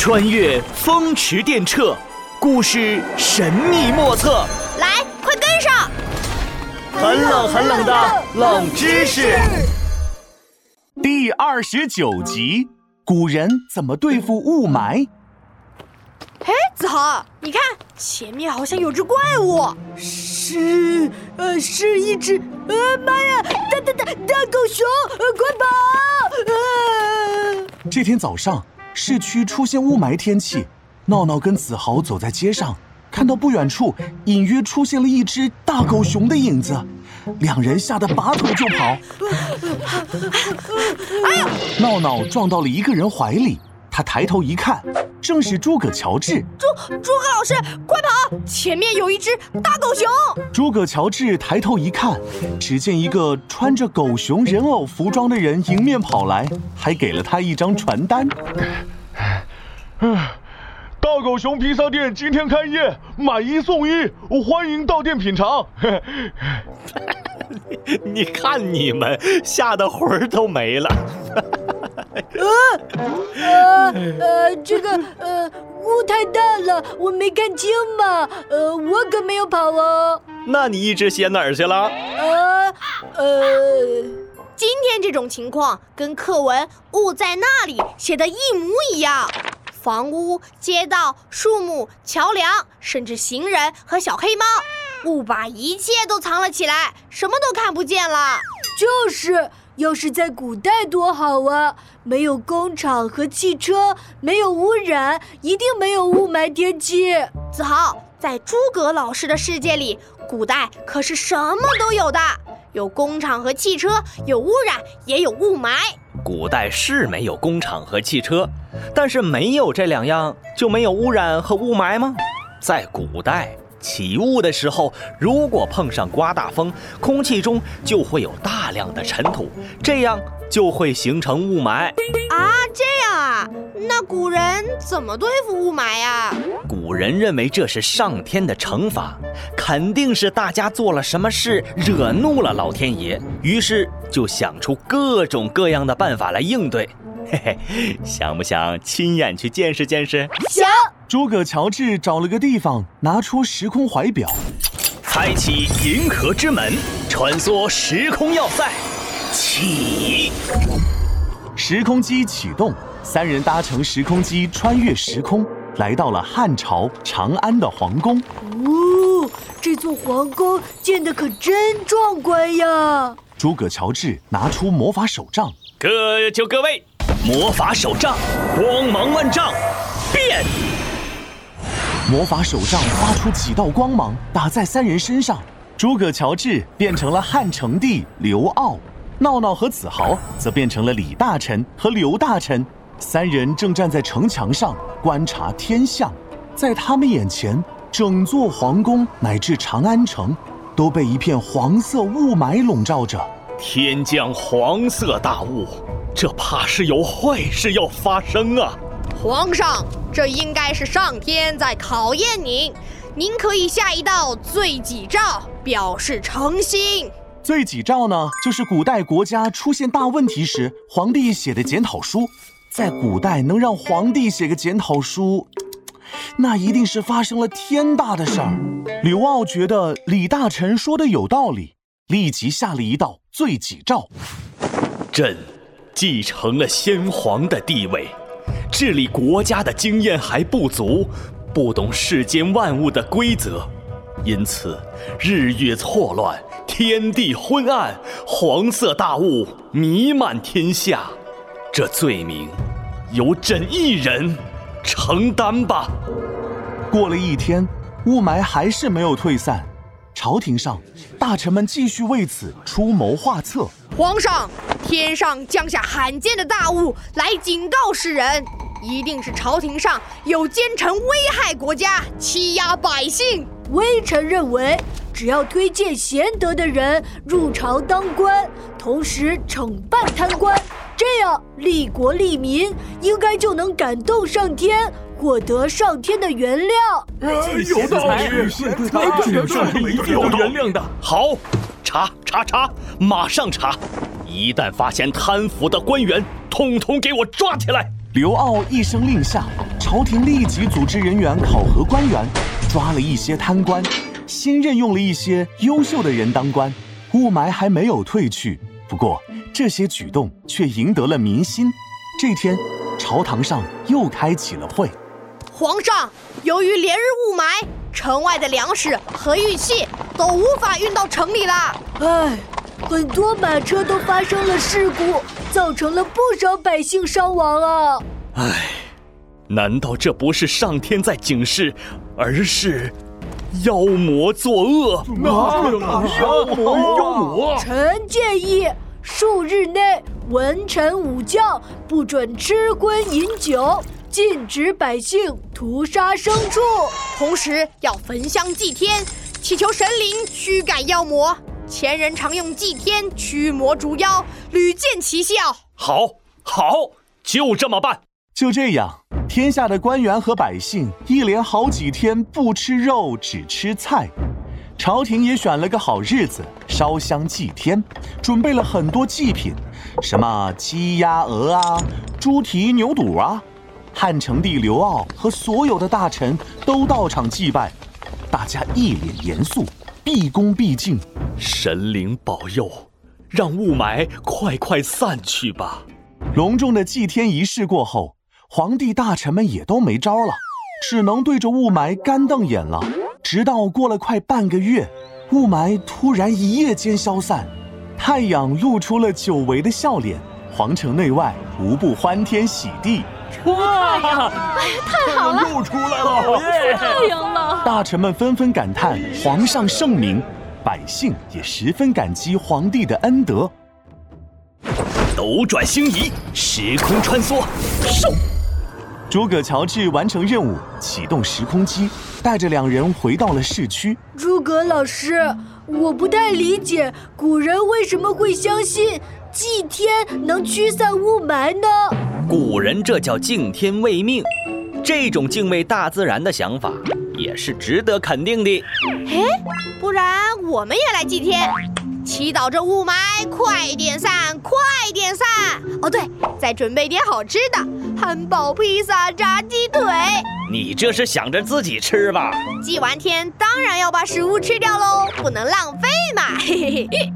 穿越风驰电掣，故事神秘莫测。来，快跟上！很冷很冷的冷知识。第二十九集：古人怎么对付雾霾？哎，子豪，你看前面好像有只怪物。是，呃，是一只，呃，妈呀，大大大大狗熊，呃，快跑！呃！这天早上。市区出现雾霾天气，闹闹跟子豪走在街上，看到不远处隐约出现了一只大狗熊的影子，两人吓得拔腿就跑。哎呀！闹闹撞到了一个人怀里，他抬头一看，正是诸葛乔治。诸诸葛老师，快跑！前面有一只大狗熊。诸葛乔治抬头一看，只见一个穿着狗熊人偶服装的人迎面跑来，还给了他一张传单。大狗熊披萨店今天开业，买一送一，欢迎到店品尝。你看你们吓得魂儿都没了。呃呃，这个呃雾太大了，我没看清嘛。呃，我可没有跑哦。那你一直写哪儿去了？呃呃。今天这种情况跟课文《雾在那里》写的一模一样，房屋、街道、树木、桥梁，甚至行人和小黑猫，雾把一切都藏了起来，什么都看不见了。就是，要是在古代多好啊！没有工厂和汽车，没有污染，一定没有雾霾天气。子豪，在诸葛老师的世界里，古代可是什么都有的。有工厂和汽车，有污染，也有雾霾。古代是没有工厂和汽车，但是没有这两样就没有污染和雾霾吗？在古代起雾的时候，如果碰上刮大风，空气中就会有大量的尘土，这样就会形成雾霾。啊，这样啊？那古人怎么对付雾霾呀？古人认为这是上天的惩罚，肯定是大家做了什么事惹怒了老天爷，于是就想出各种各样的办法来应对。嘿嘿，想不想亲眼去见识见识？想。诸葛乔治找了个地方，拿出时空怀表，开启银河之门，穿梭时空要塞，起。时空机启动。三人搭乘时空机穿越时空，来到了汉朝长安的皇宫。哦，这座皇宫建得可真壮观呀！诸葛乔治拿出魔法手杖，各就各位，魔法手杖，光芒万丈，变！魔法手杖发出几道光芒，打在三人身上。诸葛乔治变成了汉成帝刘骜，闹闹和子豪则变成了李大臣和刘大臣。三人正站在城墙上观察天象，在他们眼前，整座皇宫乃至长安城都被一片黄色雾霾笼罩着。天降黄色大雾，这怕是有坏事要发生啊！皇上，这应该是上天在考验您，您可以下一道罪己诏，表示诚心。罪己诏呢，就是古代国家出现大问题时，皇帝写的检讨书。在古代能让皇帝写个检讨书，那一定是发生了天大的事儿。刘骜觉得李大臣说的有道理，立即下了一道罪己诏：朕继承了先皇的地位，治理国家的经验还不足，不懂世间万物的规则，因此日月错乱，天地昏暗，黄色大雾弥漫天下。这罪名，由朕一人承担吧。过了一天，雾霾还是没有退散。朝廷上，大臣们继续为此出谋划策。皇上，天上降下罕见的大雾，来警告世人，一定是朝廷上有奸臣危害国家，欺压百姓。微臣认为，只要推荐贤德的人入朝当官，同时惩办贪官。这样利国利民，应该就能感动上天，获得上天的原谅。有道理，上天一定有原谅的。好，查查查，马上查！一旦发现贪腐的官员，统统给我抓起来！刘骜一声令下，朝廷立即组织人员考核官员，抓了一些贪官，新任用了一些优秀的人当官。雾霾还没有退去，不过这些举动却赢得了民心。这天，朝堂上又开起了会。皇上，由于连日雾霾，城外的粮食和玉器都无法运到城里了。唉，很多马车都发生了事故，造成了不少百姓伤亡啊！唉，难道这不是上天在警示，而是妖魔作恶？妖魔妖魔！臣建议，数日内文臣武将不准吃荤饮酒。禁止百姓屠杀牲畜，同时要焚香祭天，祈求神灵驱赶妖魔。前人常用祭天驱魔逐妖，屡见奇效。好，好，就这么办。就这样，天下的官员和百姓一连好几天不吃肉，只吃菜。朝廷也选了个好日子，烧香祭天，准备了很多祭品，什么鸡鸭鹅啊，猪蹄牛肚啊。汉成帝刘骜和所有的大臣都到场祭拜，大家一脸严肃，毕恭毕敬。神灵保佑，让雾霾快快散去吧。隆重的祭天仪式过后，皇帝大臣们也都没招了，只能对着雾霾干瞪眼了。直到过了快半个月，雾霾突然一夜间消散，太阳露出了久违的笑脸，皇城内外无不欢天喜地。哇！哎呀，太好了，又出来了，太阳了！大臣们纷纷感叹皇上圣明，百姓也十分感激皇帝的恩德。斗转星移，时空穿梭，收！诸葛乔治完成任务，启动时空机，带着两人回到了市区。诸葛老师，我不太理解古人为什么会相信祭天能驱散雾霾呢？古人这叫敬天畏命，这种敬畏大自然的想法也是值得肯定的。哎，不然我们也来祭天，祈祷这雾霾快点散，快点散。哦，对，再准备点好吃的，汉堡、披萨、炸鸡腿。你这是想着自己吃吧？祭完天当然要把食物吃掉喽，不能浪费嘛。嘿嘿嘿。